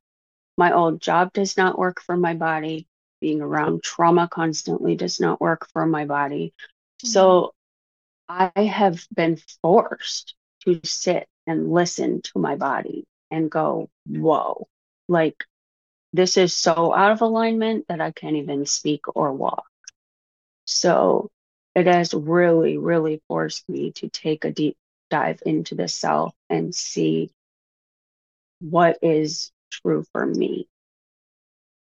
My old job does not work for my body. Being around trauma constantly does not work for my body. Mm-hmm. So I have been forced to sit and listen to my body and go, whoa, like this is so out of alignment that I can't even speak or walk. So it has really, really forced me to take a deep dive into the self and see what is true for me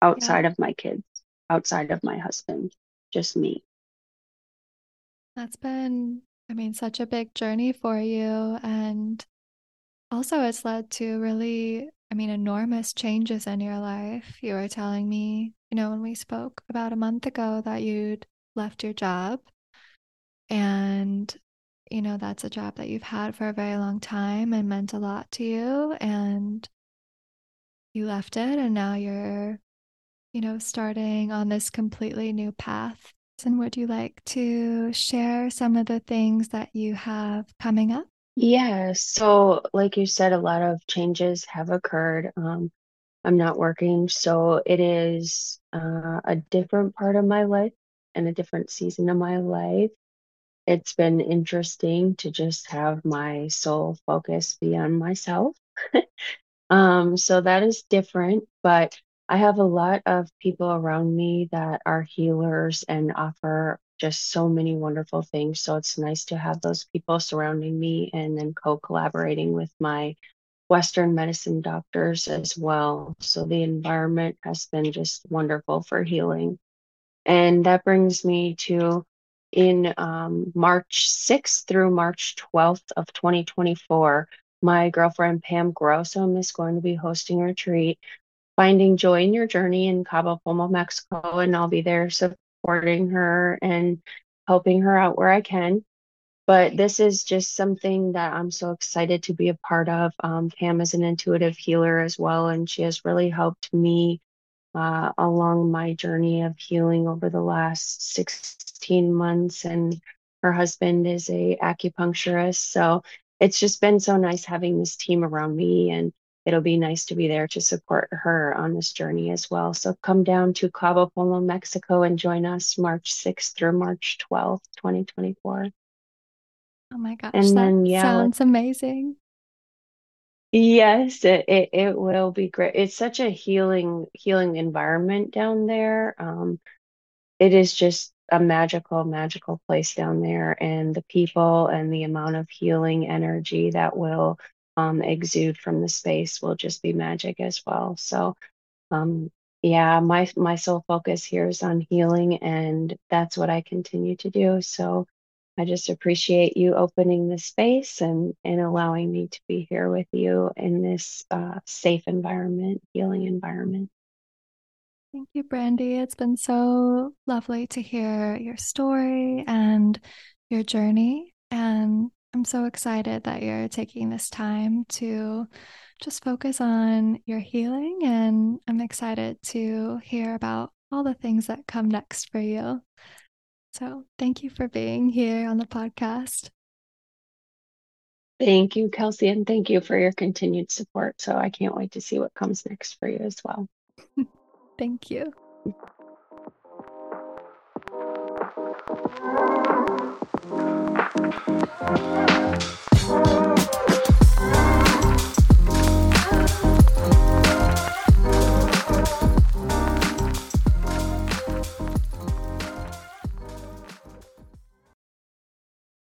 outside yeah. of my kids, outside of my husband, just me. That's been, I mean, such a big journey for you. And also, it's led to really, I mean, enormous changes in your life. You were telling me, you know, when we spoke about a month ago that you'd left your job and you know, that's a job that you've had for a very long time and meant a lot to you. And you left it, and now you're, you know, starting on this completely new path. And would you like to share some of the things that you have coming up? Yeah. So, like you said, a lot of changes have occurred. Um, I'm not working, so it is uh, a different part of my life and a different season of my life it's been interesting to just have my sole focus be on myself. um, so that is different, but I have a lot of people around me that are healers and offer just so many wonderful things. So it's nice to have those people surrounding me and then co collaborating with my Western medicine doctors as well. So the environment has been just wonderful for healing. And that brings me to in um, March 6th through March 12th of 2024. My girlfriend Pam Grossom is going to be hosting a retreat, Finding Joy in Your Journey in Cabo Pulmo, Mexico, and I'll be there supporting her and helping her out where I can. But this is just something that I'm so excited to be a part of. Um, Pam is an intuitive healer as well, and she has really helped me uh, along my journey of healing over the last 16 months. And her husband is a acupuncturist. So it's just been so nice having this team around me and it'll be nice to be there to support her on this journey as well. So come down to Cabo Pulmo, Mexico and join us March 6th through March 12th, 2024. Oh my gosh, and then, yeah, sounds amazing. Yes, it, it, it will be great. It's such a healing healing environment down there. Um, it is just a magical, magical place down there, and the people and the amount of healing energy that will um, exude from the space will just be magic as well. So, um, yeah, my my sole focus here is on healing, and that's what I continue to do. So, I just appreciate you opening the space and, and allowing me to be here with you in this uh, safe environment, healing environment. Thank you, Brandi. It's been so lovely to hear your story and your journey. And I'm so excited that you're taking this time to just focus on your healing. And I'm excited to hear about all the things that come next for you. So thank you for being here on the podcast. Thank you, Kelsey, and thank you for your continued support. So I can't wait to see what comes next for you as well. thank you.